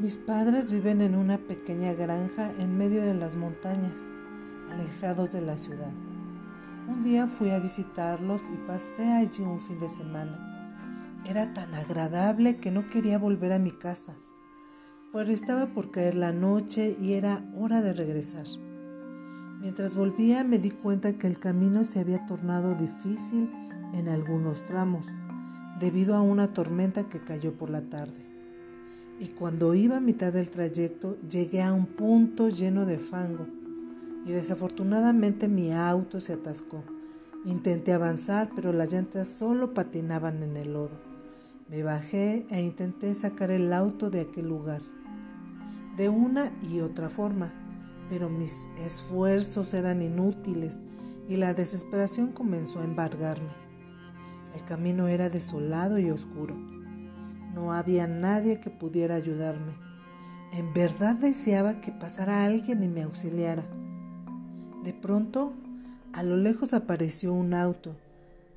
Mis padres viven en una pequeña granja en medio de las montañas, alejados de la ciudad. Un día fui a visitarlos y pasé allí un fin de semana. Era tan agradable que no quería volver a mi casa, pues estaba por caer la noche y era hora de regresar. Mientras volvía me di cuenta que el camino se había tornado difícil en algunos tramos, debido a una tormenta que cayó por la tarde y cuando iba a mitad del trayecto llegué a un punto lleno de fango y desafortunadamente mi auto se atascó. Intenté avanzar, pero las llantas solo patinaban en el lodo. Me bajé e intenté sacar el auto de aquel lugar, de una y otra forma, pero mis esfuerzos eran inútiles y la desesperación comenzó a embargarme. El camino era desolado y oscuro. No había nadie que pudiera ayudarme. En verdad deseaba que pasara alguien y me auxiliara. De pronto, a lo lejos apareció un auto.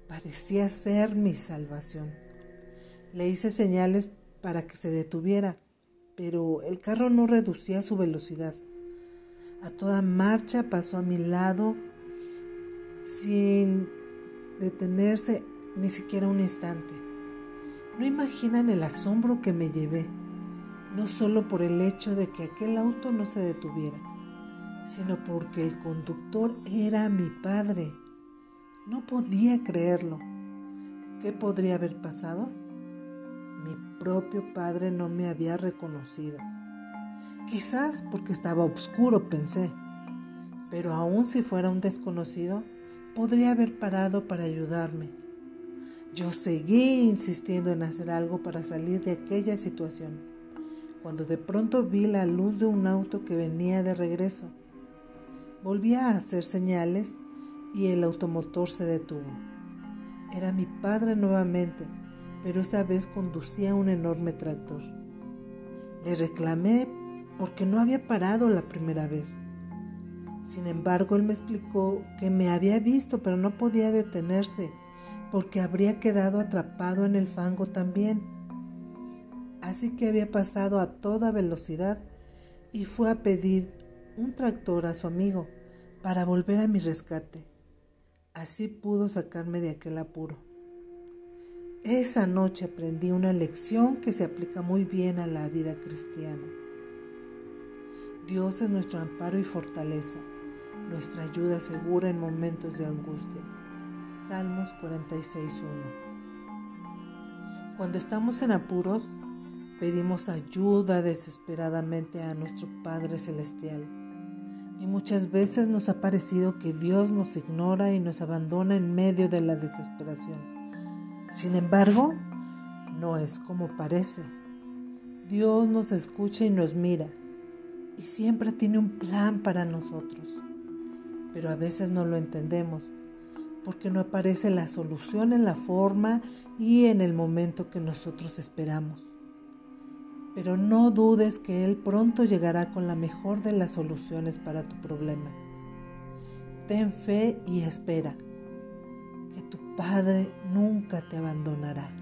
Parecía ser mi salvación. Le hice señales para que se detuviera, pero el carro no reducía su velocidad. A toda marcha pasó a mi lado sin detenerse ni siquiera un instante. No imaginan el asombro que me llevé, no solo por el hecho de que aquel auto no se detuviera, sino porque el conductor era mi padre. No podía creerlo. ¿Qué podría haber pasado? Mi propio padre no me había reconocido. Quizás porque estaba oscuro, pensé. Pero aun si fuera un desconocido, podría haber parado para ayudarme yo seguí insistiendo en hacer algo para salir de aquella situación, cuando de pronto vi la luz de un auto que venía de regreso. Volví a hacer señales y el automotor se detuvo. Era mi padre nuevamente, pero esta vez conducía un enorme tractor. Le reclamé porque no había parado la primera vez. Sin embargo, él me explicó que me había visto, pero no podía detenerse porque habría quedado atrapado en el fango también. Así que había pasado a toda velocidad y fue a pedir un tractor a su amigo para volver a mi rescate. Así pudo sacarme de aquel apuro. Esa noche aprendí una lección que se aplica muy bien a la vida cristiana. Dios es nuestro amparo y fortaleza, nuestra ayuda segura en momentos de angustia. Salmos 46.1. Cuando estamos en apuros, pedimos ayuda desesperadamente a nuestro Padre Celestial. Y muchas veces nos ha parecido que Dios nos ignora y nos abandona en medio de la desesperación. Sin embargo, no es como parece. Dios nos escucha y nos mira y siempre tiene un plan para nosotros. Pero a veces no lo entendemos porque no aparece la solución en la forma y en el momento que nosotros esperamos. Pero no dudes que Él pronto llegará con la mejor de las soluciones para tu problema. Ten fe y espera, que tu Padre nunca te abandonará.